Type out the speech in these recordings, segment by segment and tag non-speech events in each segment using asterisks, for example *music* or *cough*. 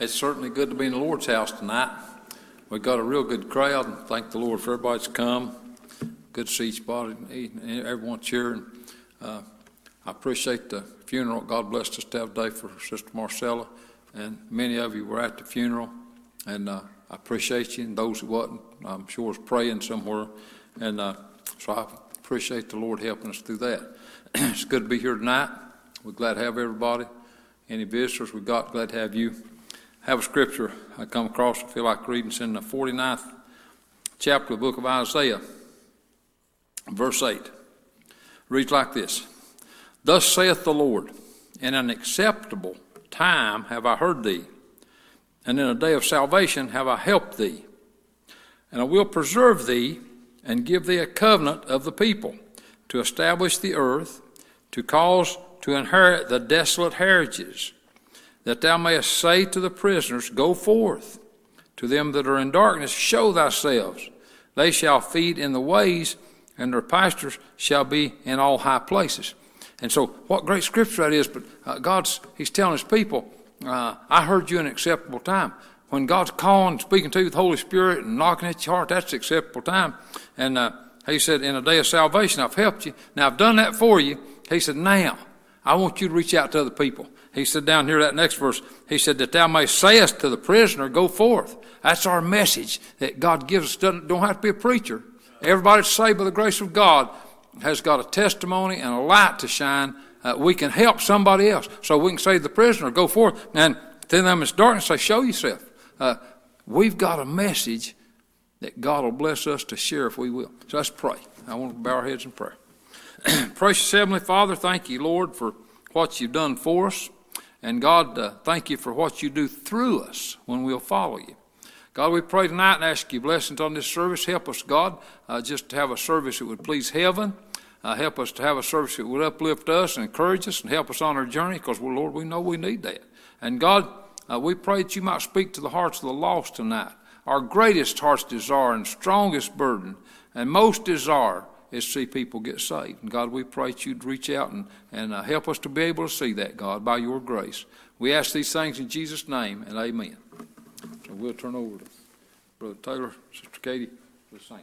It's certainly good to be in the Lord's house tonight. We've got a real good crowd, thank the Lord for everybody's come. Good see each body, everyone cheering. Uh, I appreciate the funeral. God blessed us to have a day for Sister Marcella, and many of you were at the funeral, and uh, I appreciate you. And those who wasn't, I'm sure was praying somewhere, and uh, so I appreciate the Lord helping us through that. *clears throat* it's good to be here tonight. We're glad to have everybody. Any visitors we got, glad to have you have a scripture I come across, I feel like reading. It's in the 49th chapter of the book of Isaiah, verse 8. Reads like this Thus saith the Lord, In an acceptable time have I heard thee, and in a day of salvation have I helped thee. And I will preserve thee and give thee a covenant of the people, to establish the earth, to cause to inherit the desolate heritages that thou mayest say to the prisoners, Go forth. To them that are in darkness, show thyself. They shall feed in the ways, and their pastures shall be in all high places. And so, what great scripture that is, but uh, God's, He's telling His people, uh, I heard you in acceptable time. When God's calling, speaking to you with the Holy Spirit and knocking at your heart, that's acceptable time. And uh, He said, In a day of salvation, I've helped you. Now, I've done that for you. He said, Now, I want you to reach out to other people. He said down here, that next verse, he said, that thou mayest sayest to the prisoner, go forth. That's our message that God gives us. Doesn't, don't have to be a preacher. Everybody that's saved by the grace of God has got a testimony and a light to shine. Uh, we can help somebody else. So we can say to the prisoner, go forth. And to them it's darkness, say, show yourself. Uh, we've got a message that God will bless us to share if we will. So let's pray. I want to bow our heads in prayer. *clears throat* Precious Heavenly Father, thank you, Lord, for what you've done for us. And God, uh, thank you for what you do through us when we'll follow you. God, we pray tonight and ask you blessings on this service. Help us, God, uh, just to have a service that would please heaven. Uh, help us to have a service that would uplift us and encourage us and help us on our journey because, well, Lord, we know we need that. And God, uh, we pray that you might speak to the hearts of the lost tonight. Our greatest heart's desire and strongest burden and most desire is see people get saved. And God, we pray that you'd reach out and, and uh, help us to be able to see that, God, by your grace. We ask these things in Jesus' name, and amen. So we'll turn over to Brother Taylor, Sister Katie, the same.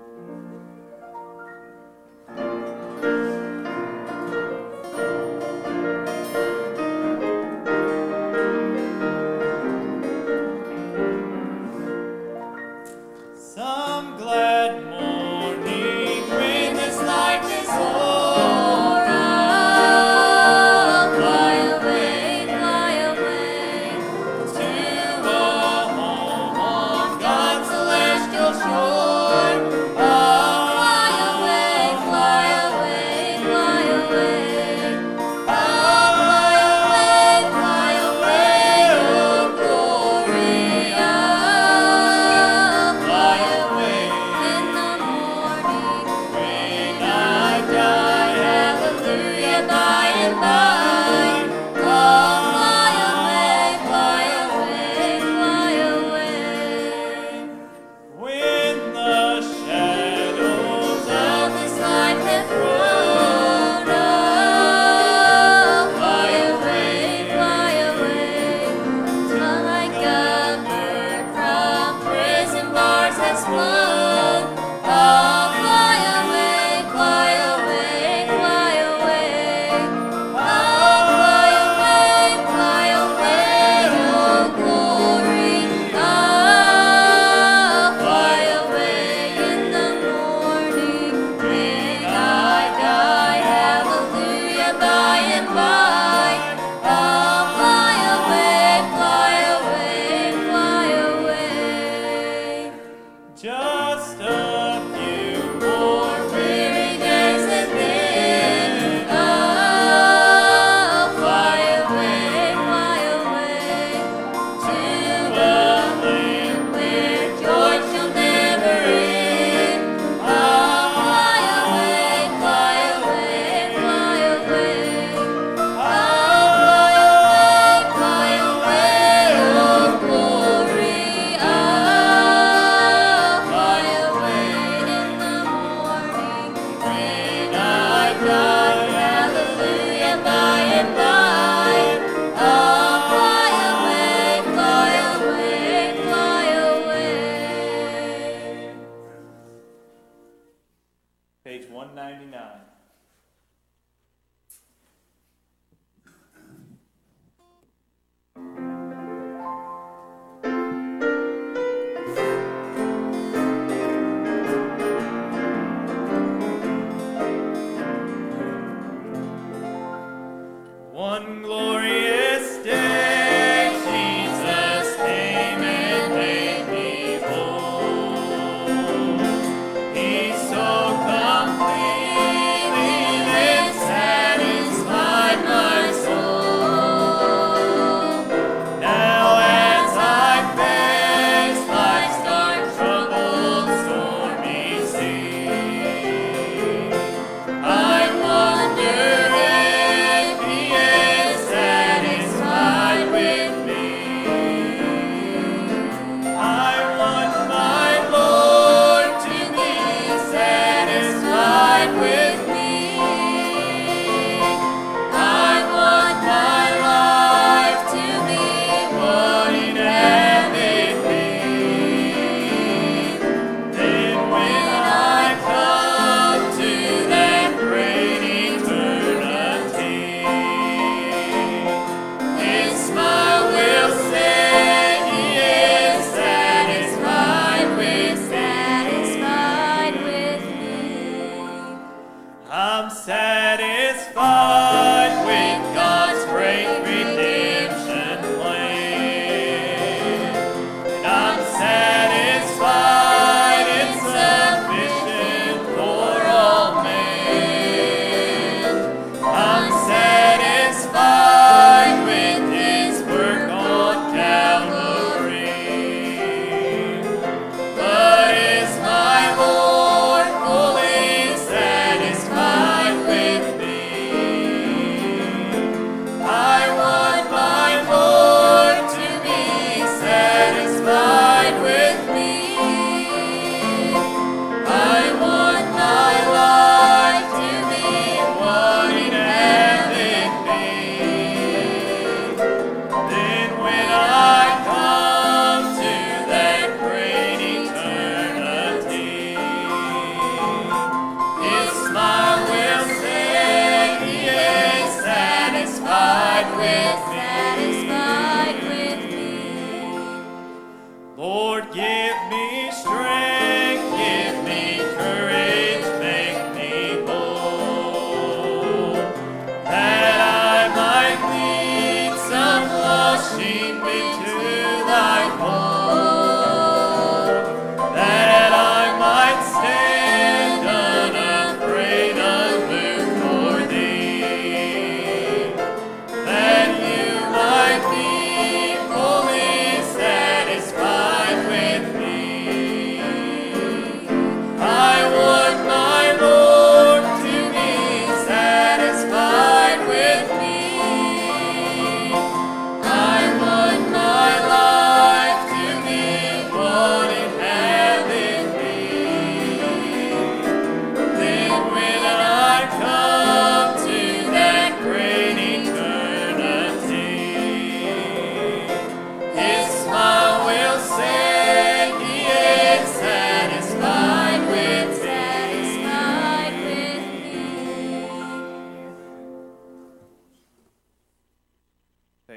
Oh.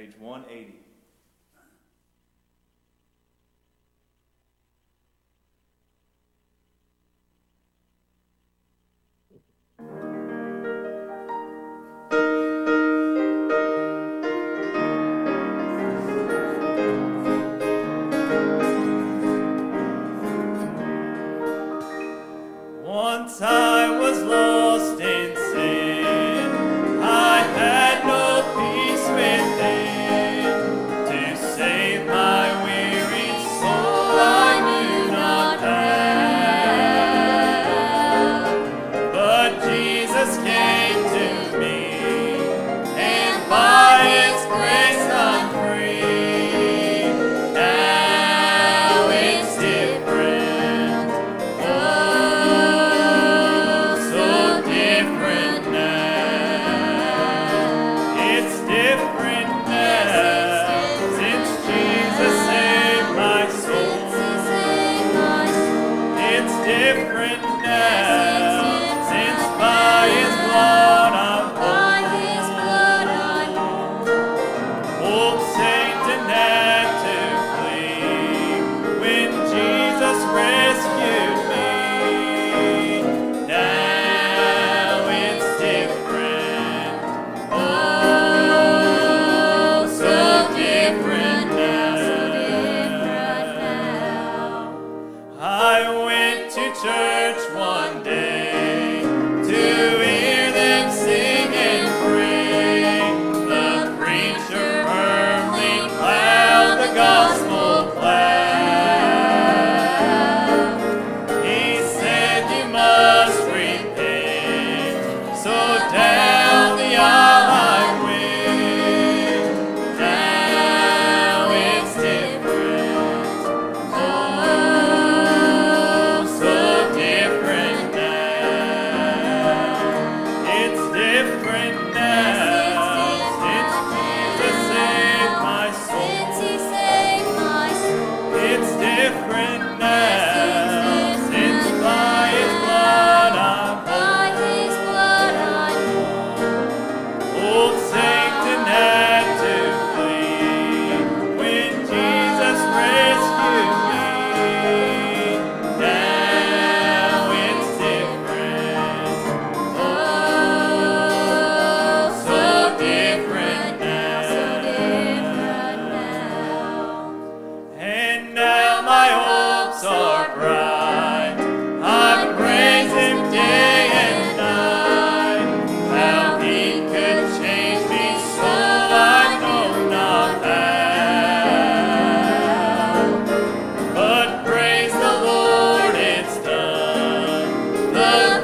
page 180.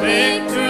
victory.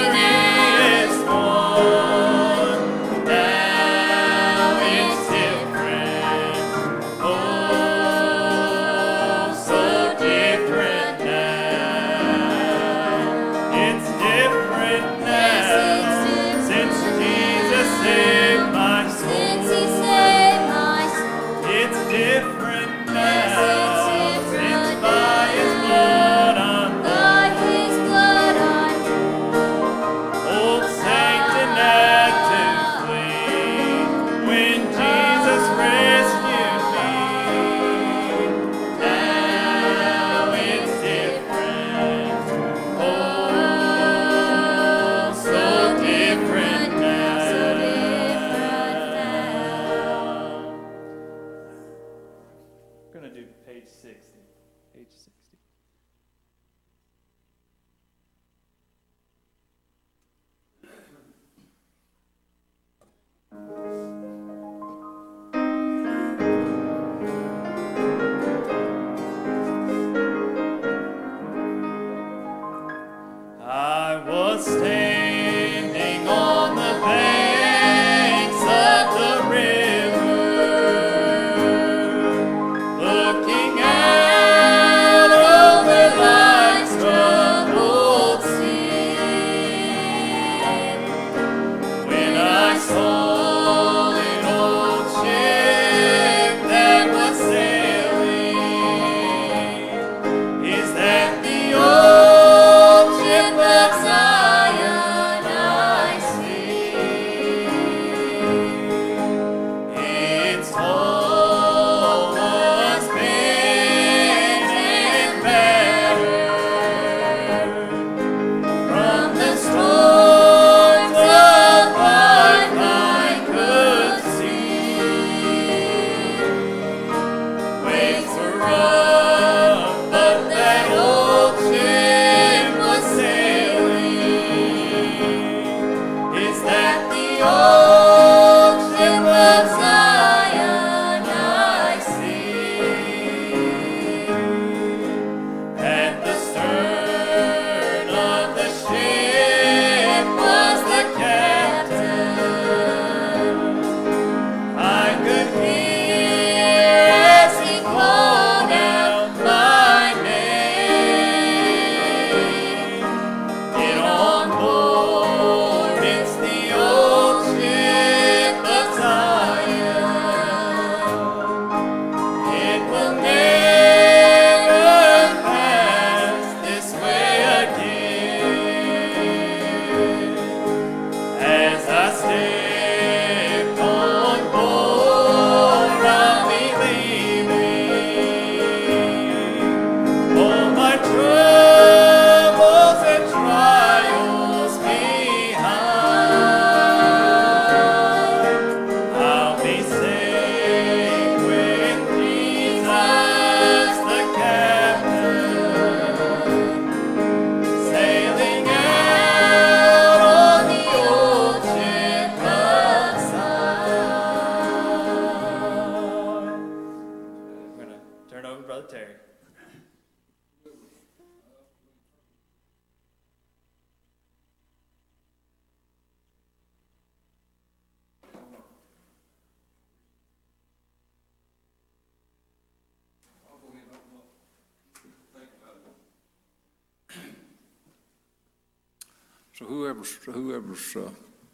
Whoever's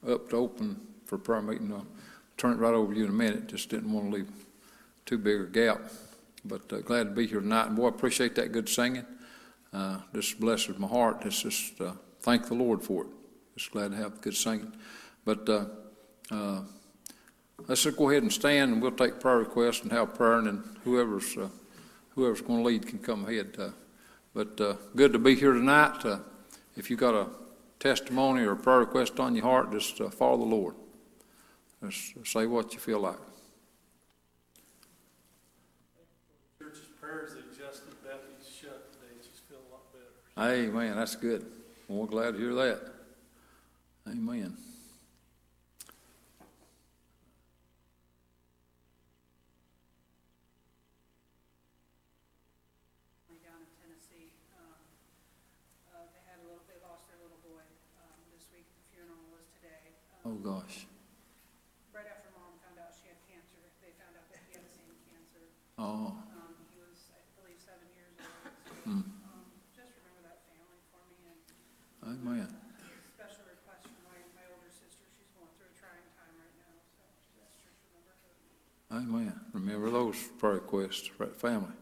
uh, up to open for prayer meeting, I'll turn it right over to you in a minute. Just didn't want to leave too big a gap. But uh, glad to be here tonight. And boy, appreciate that good singing. Uh, This blesses my heart. It's just uh, thank the Lord for it. Just glad to have good singing. But uh, uh, let's just go ahead and stand and we'll take prayer requests and have prayer and then whoever's, uh, whoever's going to lead can come ahead. But good to be here tonight. If you got a testimony or a prayer request on your heart, just uh, follow the Lord. Just say what you feel like. Church's prayers that Bethany's shut today, she's feeling a lot better. Amen. That's good. Well, we're glad to hear that. Amen. family down in Tennessee. Um, uh, They had a little, they lost their little boy um, this week. The funeral was today. Oh, gosh. Right after mom found out she had cancer, they found out that he had the same cancer. Oh, Um, He was, I believe, seven years old. So, Hmm. um, Just remember that family for me and amen. special request from my, my older sister. She's going through a trying time right now, so just church remember her. Amen. Remember those prayer requests for that family.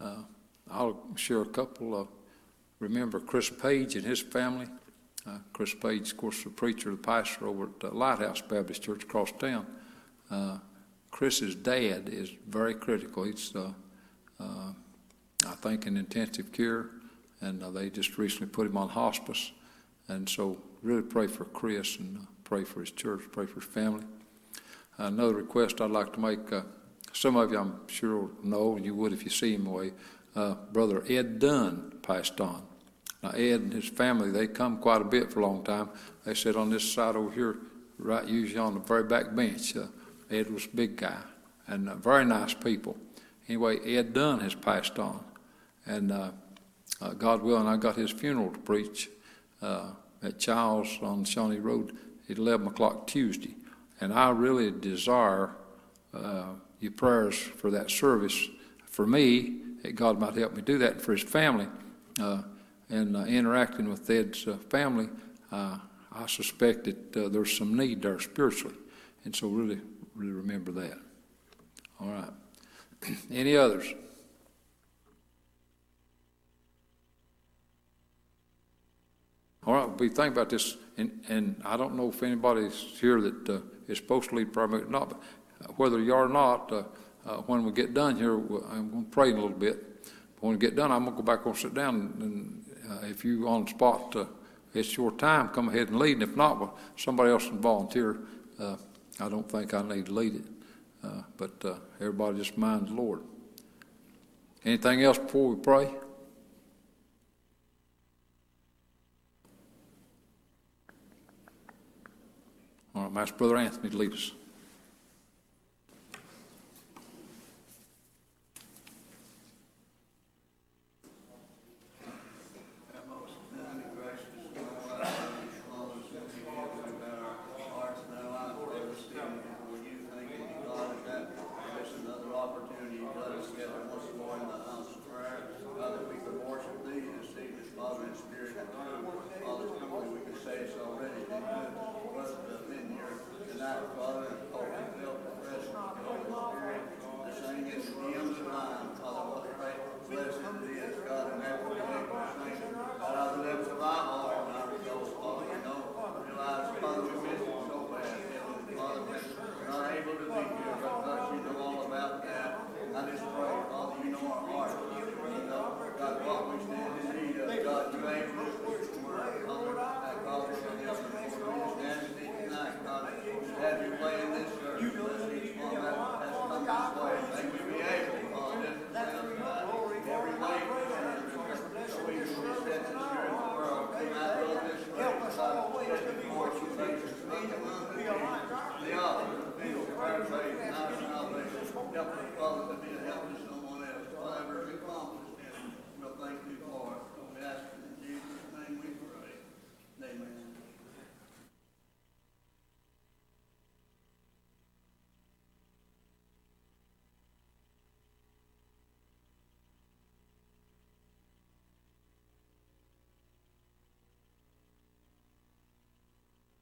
Uh, I'll share a couple. Uh, remember Chris Page and his family. Uh, Chris Page, of course, the preacher, the pastor over at Lighthouse Baptist Church across town. Uh, Chris's dad is very critical. He's, uh, uh, I think, in intensive care, and uh, they just recently put him on hospice. And so, really pray for Chris and uh, pray for his church, pray for his family. Another request I'd like to make some of you I'm sure know, and you would if you see him away. Brother Ed Dunn passed on. Now, Ed and his family, they come quite a bit for a long time. They sit on this side over here, right usually on the very back bench. Uh, Ed was a big guy and uh, very nice people. Anyway, Ed Dunn has passed on. And uh, uh, God willing, I got his funeral to preach uh, at Childs on Shawnee Road at 11 o'clock Tuesday. And I really desire uh, your prayers for that service. For me, that God might help me do that, and for his family. And uh, interacting with Ed's uh, family, uh, I suspect that uh, there's some need there spiritually. And so really, really remember that. All right. *clears throat* Any others? All right, we think about this, and, and I don't know if anybody's here that uh, is supposed to lead prayer meeting or not, but uh, whether you are or not, when we get done here, I'm going to pray a little bit. When we get done, I'm going to go back and sit down, and uh, if you on the spot, uh, it's your time, come ahead and lead, and if not, well, somebody else can volunteer. Uh, I don't think I need to lead it, uh, but uh, everybody just mind the Lord. Anything else before we pray? All right, Master Brother Anthony lead us.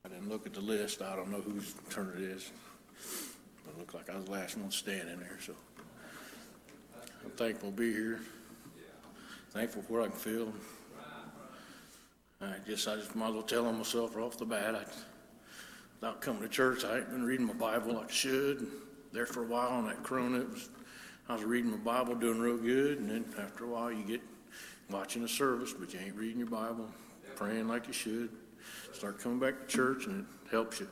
I didn't look at the list. I don't know whose turn it is. It looked like I was the last one standing there, so. I'm thankful to be here. Thankful for what I can feel. I guess I just might as well tell on myself right off the bat. I, without coming to church, I ain't been reading my Bible like I should. There for a while on that corona, it was, I was reading my Bible, doing real good, and then after a while, you get watching the service, but you ain't reading your Bible, praying like you should. Start coming back to church, and it helps you.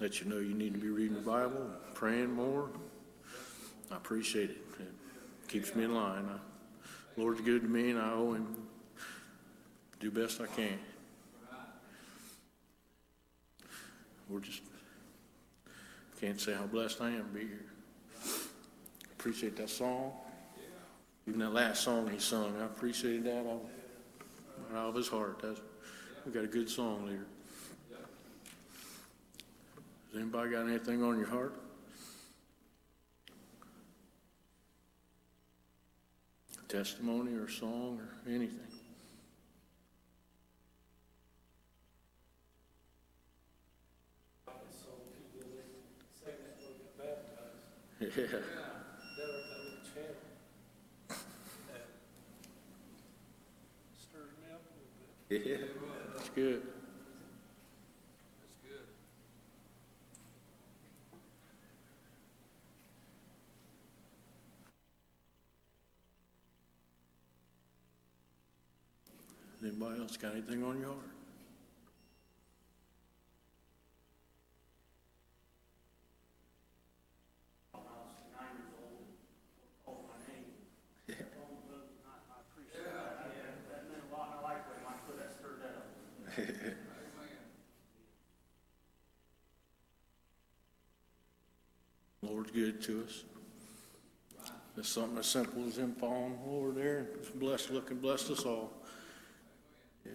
Let you know you need to be reading the Bible, and praying more. I appreciate it. It keeps me in line. I, Lord's good to me, and I owe Him. Do best I can. We're just can't say how blessed I am to be here. Appreciate that song. Even that last song he sung, I appreciated that out, of his heart. That's, we got a good song leader. Has anybody got anything on your heart? Testimony or song or anything? So people that say that will get baptized, Yeah. never come to channel. That Stirred me up a little bit. Yeah. Good. That's good. Anybody else got anything on your heart? Good to us. It's something as simple as him falling over there blessed, looking, blessed us all. Yeah.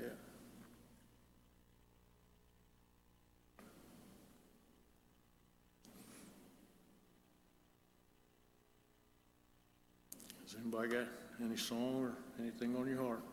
Has anybody got any song or anything on your heart?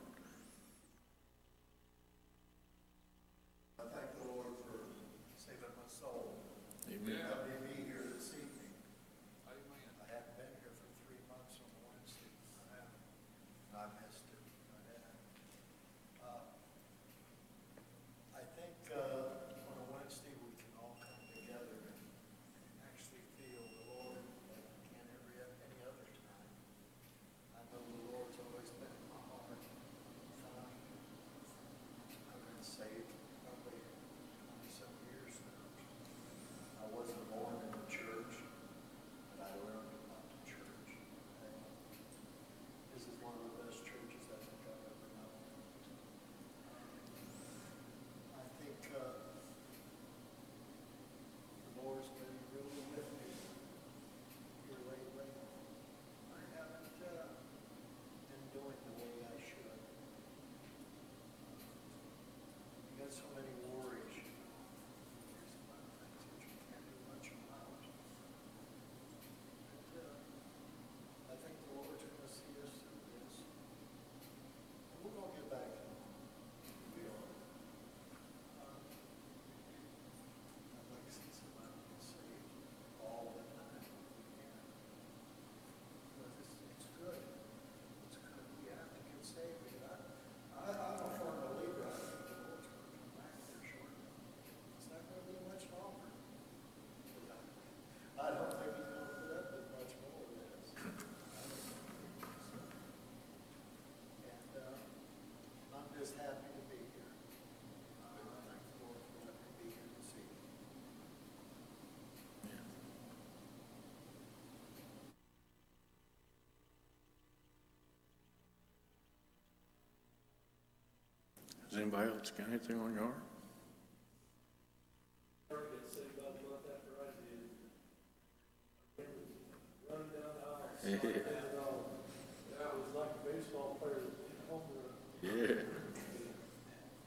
Was like a baseball player that hit a home run. Yeah.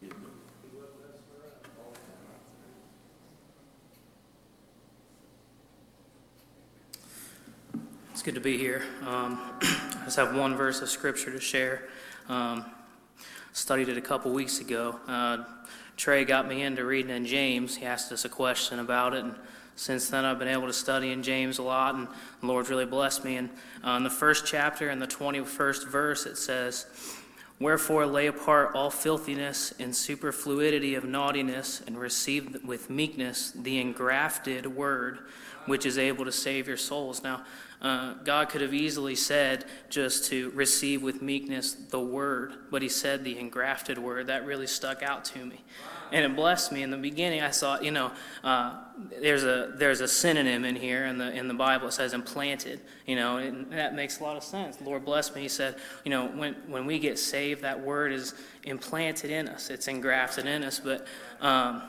The time. It's good to be here. Um, *clears throat* I just have one verse of scripture to share. Um, studied it a couple weeks ago. Uh, Trey got me into reading in James. He asked us a question about it, and since then I've been able to study in James a lot, and the Lord's really blessed me. And uh, in the first chapter, in the 21st verse, it says, Wherefore lay apart all filthiness and superfluidity of naughtiness, and receive with meekness the engrafted word, which is able to save your souls. Now, uh, God could have easily said just to receive with meekness the word, but He said the engrafted word. That really stuck out to me, and it blessed me. In the beginning, I thought, you know, uh, there's a there's a synonym in here in the in the Bible. It says implanted. You know, and that makes a lot of sense. The Lord blessed me. He said, you know, when when we get saved, that word is implanted in us. It's engrafted in us, but. Um,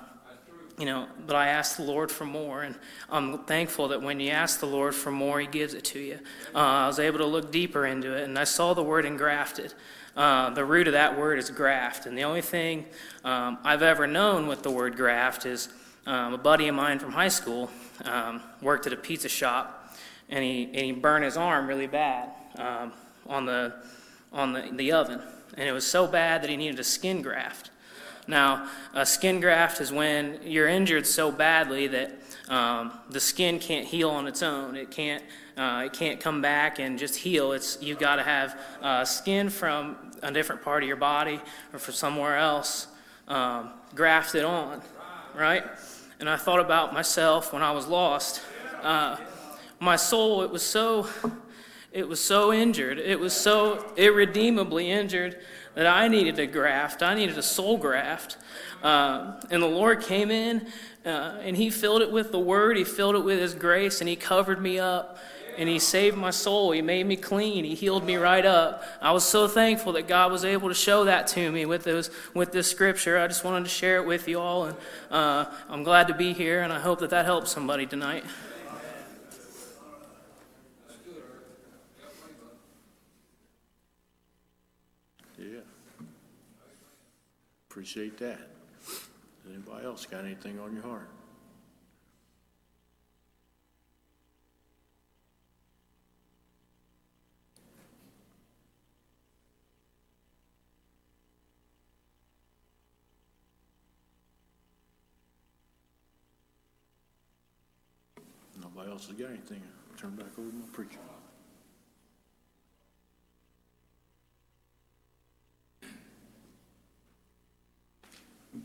you know, but I asked the Lord for more, and I'm thankful that when you ask the Lord for more, He gives it to you. Uh, I was able to look deeper into it, and I saw the word engrafted. Uh, the root of that word is graft, and the only thing um, I've ever known with the word graft is um, a buddy of mine from high school um, worked at a pizza shop, and he and he burned his arm really bad um, on the on the, the oven, and it was so bad that he needed a skin graft. Now, a skin graft is when you're injured so badly that um, the skin can't heal on its own. It can't, uh, it can't come back and just heal. It's you've got to have uh, skin from a different part of your body or from somewhere else um, grafted on, right? And I thought about myself when I was lost. Uh, my soul, it was so, it was so injured. It was so irredeemably injured that I needed a graft. I needed a soul graft. Uh, and the Lord came in uh, and He filled it with the Word. He filled it with His grace and He covered me up. and He saved my soul. He made me clean. He healed me right up. I was so thankful that God was able to show that to me with those with this scripture. I just wanted to share it with you all, and uh, I'm glad to be here, and I hope that that helps somebody tonight. Yeah. Appreciate that. Anybody else got anything on your heart? Nobody else has got anything. I'll Turn back over to my preacher.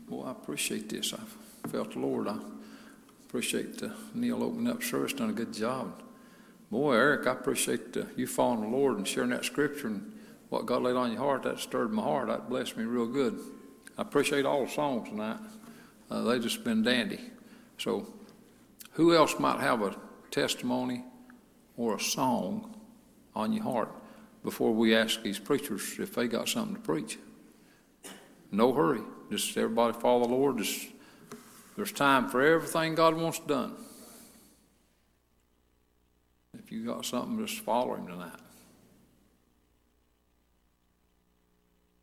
Well, I appreciate this. I felt the Lord. I appreciate uh, Neil opening up service, done a good job. Boy, Eric, I appreciate uh, you following the Lord and sharing that scripture and what God laid on your heart. That stirred my heart. That blessed me real good. I appreciate all the songs tonight. Uh, they just been dandy. So, who else might have a testimony or a song on your heart before we ask these preachers if they got something to preach? No hurry. Just everybody follow the Lord. Just there's time for everything God wants done. If you got something, just follow Him tonight.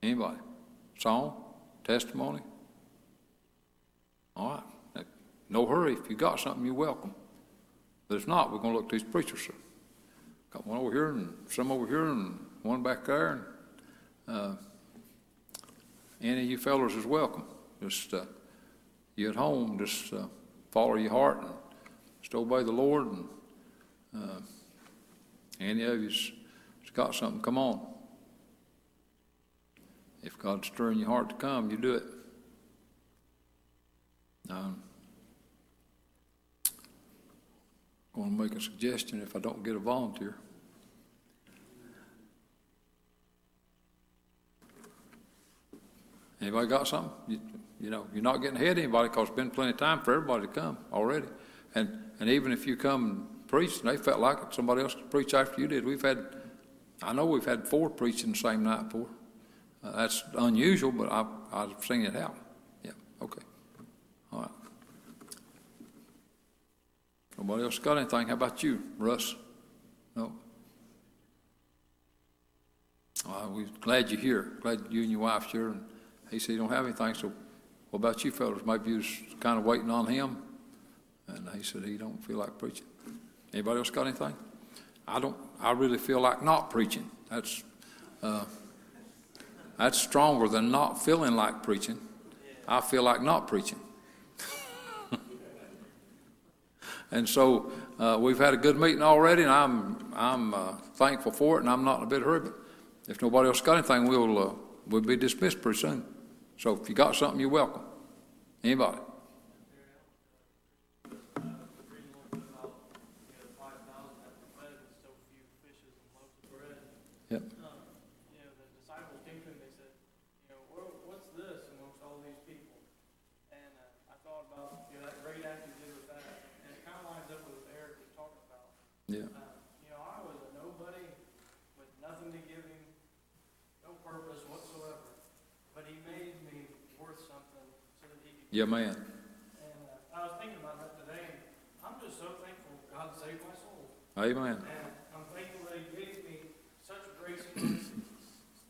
Anybody? Song? Testimony? All right. No hurry. If you got something, you're welcome. But if not, we're going to look to these preachers. Got one over here and some over here and one back there. And, uh, any of you fellows is welcome. Just uh, you at home, just uh, follow your heart and just obey the Lord. And uh, any of you's got something, come on. If God's stirring your heart to come, you do it. Um, going to make a suggestion if I don't get a volunteer. Anybody got something? You, you know, you're not getting ahead of anybody because there's been plenty of time for everybody to come already. And and even if you come and preach, and they felt like it, somebody else to preach after you did. We've had, I know we've had four preaching the same night before. Uh, that's unusual, but I've, I've seen it happen. Yeah, okay. All right. Nobody else got anything? How about you, Russ? No? Well, we're glad you're here. Glad you and your wife's here. And he said, You don't have anything, so what about you fellas? Maybe you was kind of waiting on him. And he said he don't feel like preaching. Anybody else got anything? I don't. I really feel like not preaching. That's uh, that's stronger than not feeling like preaching. I feel like not preaching. *laughs* and so uh, we've had a good meeting already, and I'm I'm uh, thankful for it, and I'm not in a bit of hurry. But if nobody else got anything, we'll uh, we'll be dismissed pretty soon. So if you got something, you're welcome. Anybody? Yep. Um, you know, the disciples came to him, they said, you know, "What- what's this amongst all these people? And uh, I thought about, you know, that great act you did with that, and it kind of lines up with what Eric was talking about. Yeah. Uh, You know, I was a nobody with nothing to give him, no purpose whatsoever, but he made me worth something so that he could. Yeah, man. And uh, I was thinking about that today, and I'm just so thankful God saved my soul. Amen. And I'm thankful that he gave me such grace and mercy.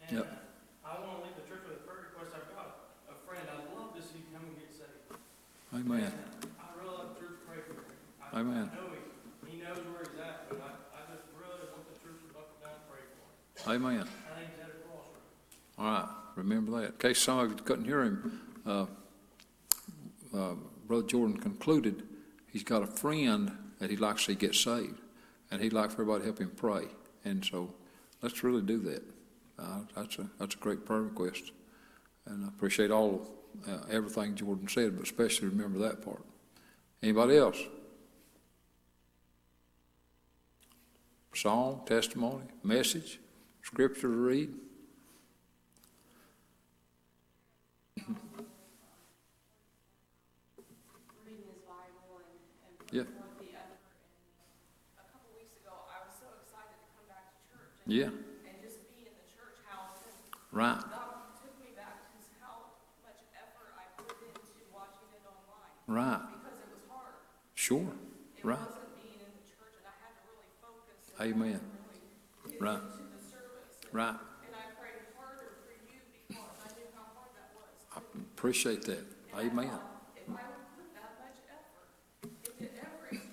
Yep. uh, I want to leave the church with a prayer request. I've got a friend I'd love to see come and get saved. Amen. And I really love the church to pray for him. I, Amen. I know he, he knows where he's at, but I, I just really want the church to buckle down and pray for him. Amen. I think he's at a crossroads. All right. Remember that. In case some of you couldn't hear him, uh, uh, Brother Jordan concluded he's got a friend that he'd like to see get saved, and he'd like for everybody to help him pray. And so let's really do that. Uh, that's a that's a great prayer request, and I appreciate all uh, everything Jordan said, but especially remember that part. Anybody else? Song, testimony, message, scripture to read. reading his Bible and, and Yeah. putting one with the other. And a couple weeks ago, I was Yeah, and just be in the church house. Right, God took me back to how much effort I put into watching it online right, because it was hard. sure, It right, wasn't being in the church, and I had to really focus. Amen. really Right. into the service. And- right. And I prayed harder for you because I knew how hard that was. I appreciate that. Amen. If I would put that much effort into every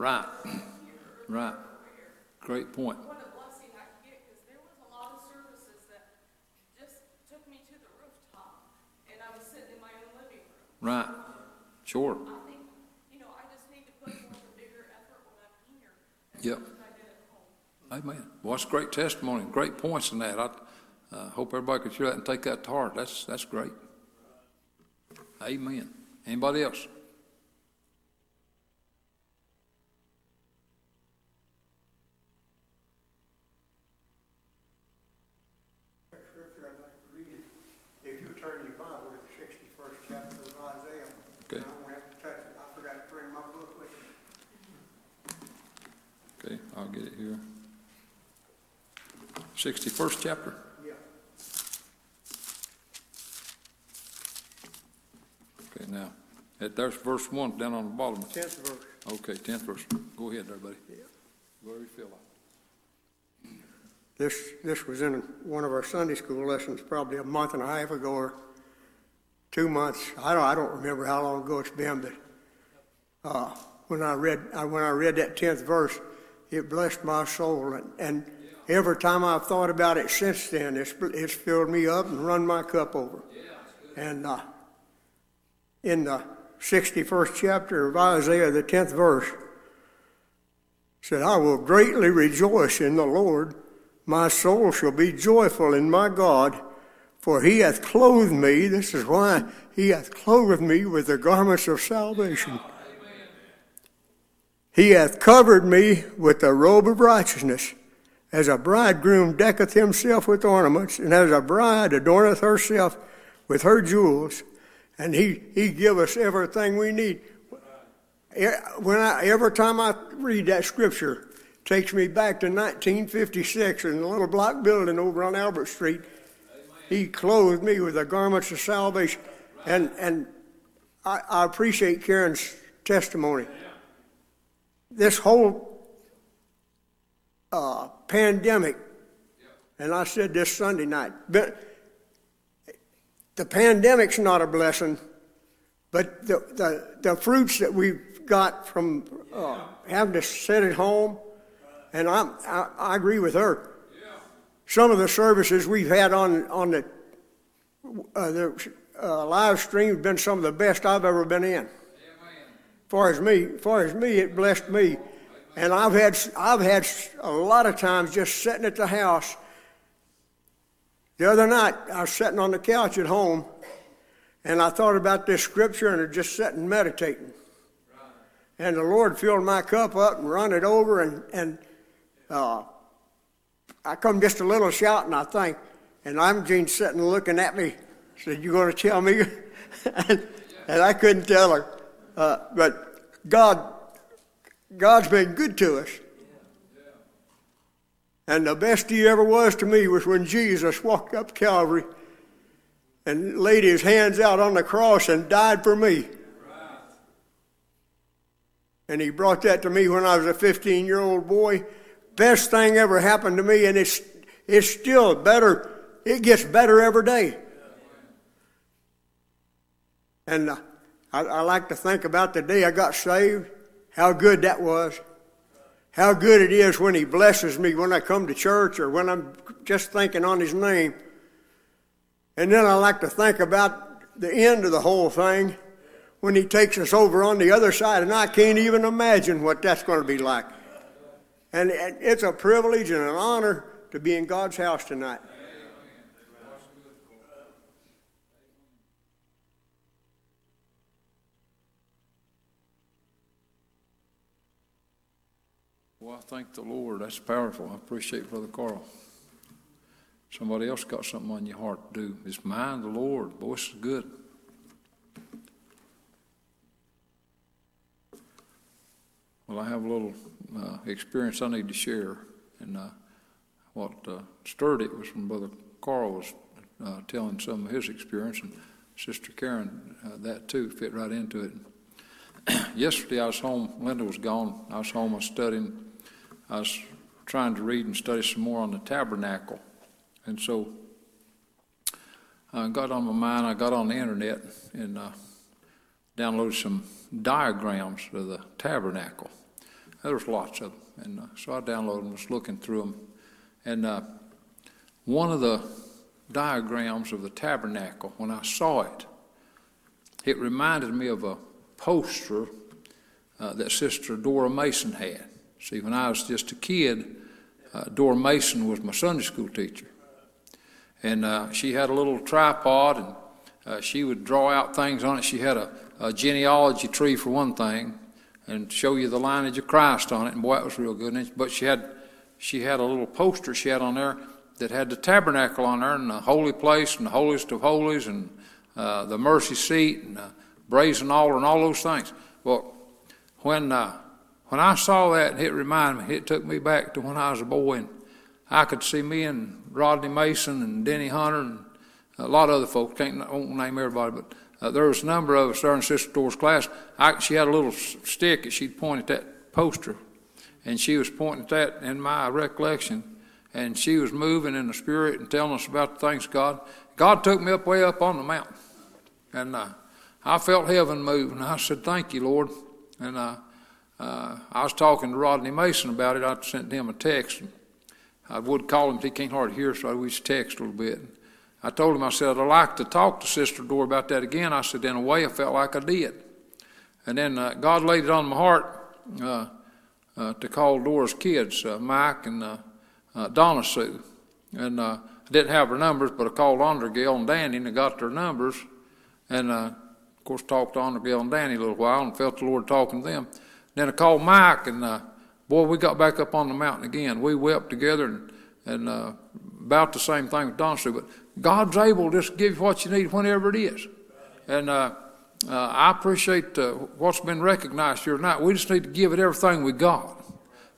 Right, right. Great point. what a blessing I could get, because there was a lot of services that just took me to the rooftop, and I was sitting in my own living room. Right, sure. I think, you know, I just need to put of a bigger effort when I'm here Yep. I did at home. Amen. Well, that's great testimony, great points in that. I uh, hope everybody could hear that and take that to heart. That's, that's great. Amen. Anybody else? scripture I'd like to read. If you turn your Bible to the sixty-first chapter of Isaiah. Okay. I won't have to touch it. I forgot to bring my book with me. Okay, I'll get it here. 61st chapter? Yeah. Okay, now, there's verse 1 down on the bottom. Tenth verse. Okay, 10th verse. Go ahead everybody. buddy. Go where you feel like. This, this was in one of our Sunday school lessons probably a month and a half ago or two months. I don't, I don't remember how long ago it's been, but, uh, when I read, I, when I read that tenth verse, it blessed my soul. And, and every time I've thought about it since then, it's, it's filled me up and run my cup over. And, uh, in the 61st chapter of Isaiah, the 10th verse, said, I will greatly rejoice in the Lord. My soul shall be joyful in my God, for he hath clothed me. This is why he hath clothed me with the garments of salvation. He hath covered me with the robe of righteousness, as a bridegroom decketh himself with ornaments, and as a bride adorneth herself with her jewels. And he, he give us everything we need. When I, every time I read that scripture, it takes me back to 1956 in the little block building over on Albert Street. He clothed me with the garments of salvation. And, and I, I appreciate Karen's testimony. This whole uh, pandemic, and I said this Sunday night, but the pandemic's not a blessing, but the, the, the fruits that we've got from uh, having to sit at home, and I'm, I, I agree with her. Some of the services we've had on, on the, uh, the uh, live stream have been some of the best I've ever been in. Far as me, far as me, it blessed me. And I've had, I've had a lot of times just sitting at the house. The other night, I was sitting on the couch at home, and I thought about this scripture and just sitting meditating. And the Lord filled my cup up and run it over, and, and uh, I come just a little shouting, I think. And I'm Jean sitting looking at me, said, You going to tell me? *laughs* and, and I couldn't tell her. Uh, but God, God's been good to us. And the best he ever was to me was when Jesus walked up Calvary and laid his hands out on the cross and died for me. And he brought that to me when I was a 15 year old boy. Best thing ever happened to me, and it's, it's still better. It gets better every day. And uh, I, I like to think about the day I got saved, how good that was. How good it is when He blesses me when I come to church or when I'm just thinking on His name. And then I like to think about the end of the whole thing when He takes us over on the other side, and I can't even imagine what that's going to be like. And it's a privilege and an honor to be in God's house tonight. Well, I thank the Lord. That's powerful. I appreciate Brother Carl. Somebody else got something on your heart to do. It's mine, the Lord. Boy, this is good. Well, I have a little uh, experience I need to share, and uh, what uh, stirred it was when Brother Carl was uh, telling some of his experience, and Sister Karen, uh, that too fit right into it. *clears throat* Yesterday I was home. Linda was gone. I was home. I was studying. I was trying to read and study some more on the tabernacle, and so I got on my mind. I got on the internet and uh, downloaded some diagrams of the tabernacle. There was lots of them, and uh, so I downloaded them. Was looking through them, and uh, one of the diagrams of the tabernacle, when I saw it, it reminded me of a poster uh, that Sister Dora Mason had. See, when I was just a kid, uh, Dora Mason was my Sunday school teacher. And uh, she had a little tripod, and uh, she would draw out things on it. She had a, a, genealogy tree, for one thing, and show you the lineage of Christ on it. And boy, it was real good. But she had, she had a little poster she had on there that had the tabernacle on there, and the holy place, and the holiest of holies, and uh, the mercy seat, and the brazen altar, and all those things. Well, when uh, when I saw that, it reminded me. It took me back to when I was a boy, and I could see me and Rodney Mason and Denny Hunter and a lot of other folks. Can't I won't name everybody, but uh, there was a number of us there in Sister Dora's class. I, she had a little stick that she'd point at that poster, and she was pointing at that in my recollection, and she was moving in the spirit and telling us about the things God. God took me up way up on the mountain, and uh, I felt heaven move, and I said, "Thank you, Lord." And uh, uh, I was talking to Rodney Mason about it. I sent him a text. I would call him, but he can't hardly hear, so I wish text a little bit. I told him, I said, I'd like to talk to Sister Dora about that again. I said, in a way, I felt like I did. And then uh, God laid it on my heart uh, uh, to call Dora's kids, uh, Mike and uh, Donna Sue. And I didn't have her numbers, but I called Undergale and Danny and I got their numbers. And of course, talked to Undergale and Danny a little while and felt the Lord talking to them. Then I called Mike and boy, we got back up on the mountain again. We wept together and, and uh, about the same thing with Don. But God's able to just give you what you need whenever it is. And uh, uh, I appreciate uh, what's been recognized here tonight. We just need to give it everything we got.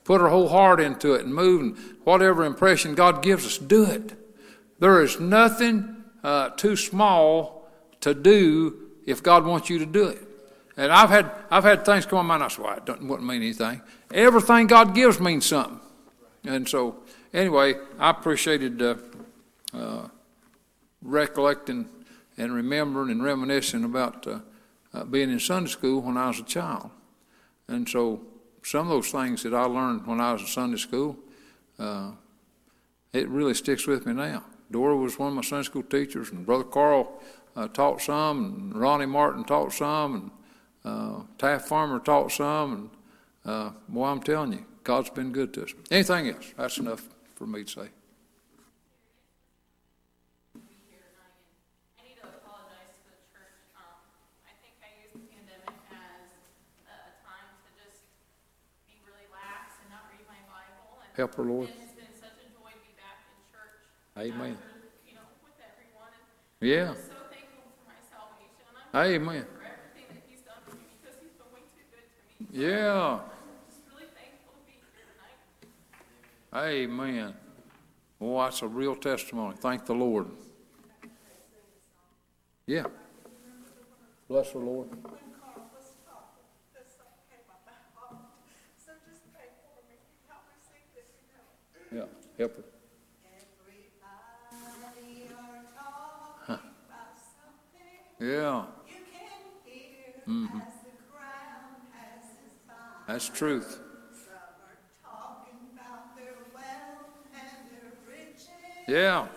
Put our whole heart into it and move, and whatever impression God gives us, do it. There is nothing uh, too small to do if God wants you to do it. And I've had I've had things come on my mind. I said, well, it doesn't, wouldn't mean anything. Everything God gives means something. And so, anyway, I appreciated uh, uh, recollecting and remembering and reminiscing about uh, uh, being in Sunday school when I was a child. And so, some of those things that I learned when I was in Sunday school, uh, it really sticks with me now. Dora was one of my Sunday school teachers, and Brother Carl uh, taught some, and Ronnie Martin taught some, and uh, Taft Farmer taught some, and uh, boy, I'm telling you, God's been good to us. Anything else? That's enough for me to say. Help her, Lord. And it's been such a joy to be back in church. Amen. After, you know, everyone. Yeah. So thankful for my salvation. And I'm Amen. Tonight. Amen. Well, that's a real testimony. Thank the Lord. Yeah. Bless the Lord. Yeah. Help her. Something Yeah. you can hear Mhm. as the crowd passes by. That's truth. Some are talking about their wealth and their truth. Yeah.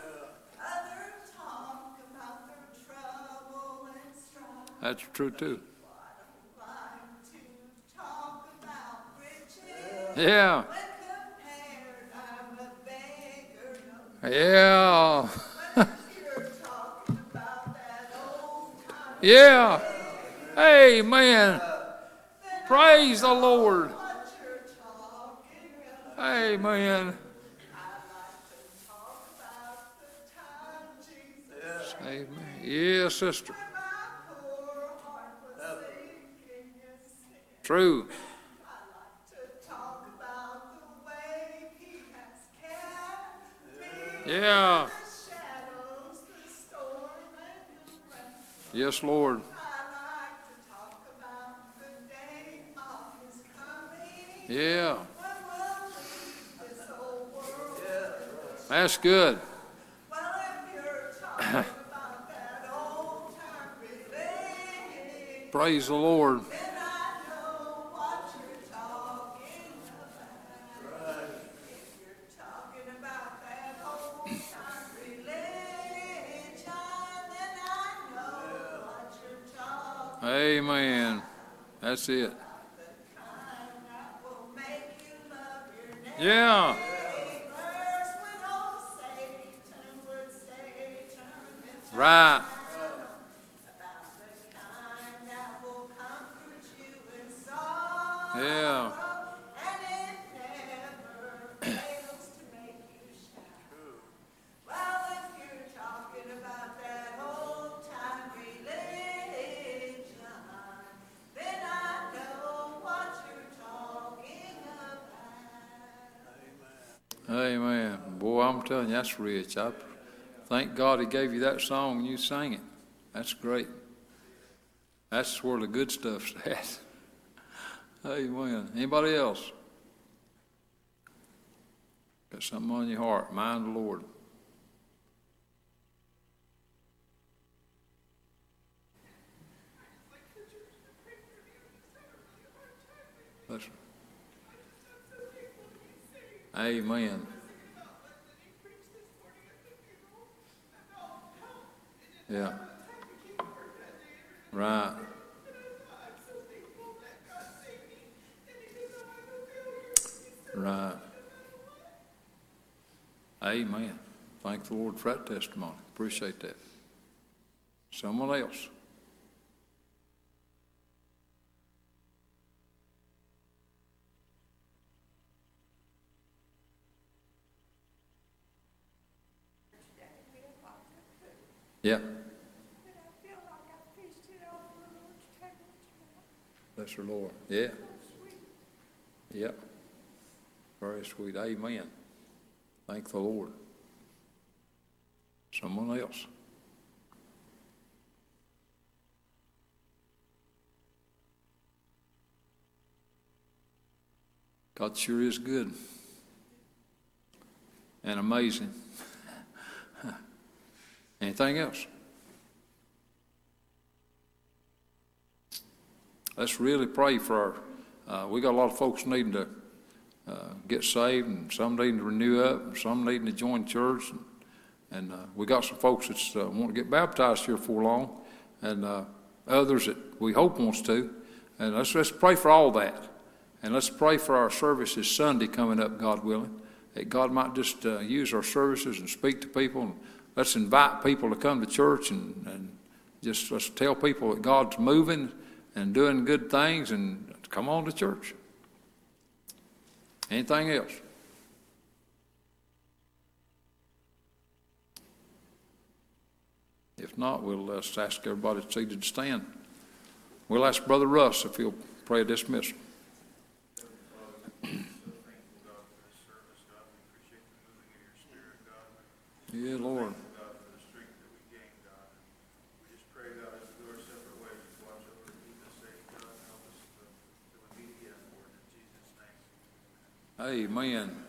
That's true, too. Yeah. Yeah. *laughs* Yeah. Amen. Praise the Lord. Amen. Amen. Yes, sister. when my poor heart was sinking in sin. True. I like to talk about the way He has cared Yeah. Yes, Lord. Yeah. That's good. *coughs* Praise the Lord. *coughs* Amen. That's it. Yeah. Telling you, that's rich. I thank God He gave you that song and you sang it. That's great. That's where the good stuff's *laughs* at. Amen. Anybody else? Got something on your heart. Mind the Lord. Listen. Amen. Yeah. Right. Right. Amen. Thank the Lord for that testimony. Appreciate that. Someone else. Yeah. Bless the Lord. Yeah. Yeah. Very sweet. Amen. Thank the Lord. Someone else. God sure is good and amazing. *laughs* Anything else? Let's really pray for our. Uh, we got a lot of folks needing to uh, get saved, and some needing to renew up, and some needing to join church, and, and uh, we got some folks that uh, want to get baptized here for long, and uh, others that we hope wants to, and let's let's pray for all that, and let's pray for our services Sunday coming up, God willing, that God might just uh, use our services and speak to people, and let's invite people to come to church, and, and just let's tell people that God's moving and doing good things, and come on to church. Anything else? If not, we'll uh, ask everybody seated to stand. We'll ask Brother Russ if he'll pray a dismissal. Yeah, Lord. Amen.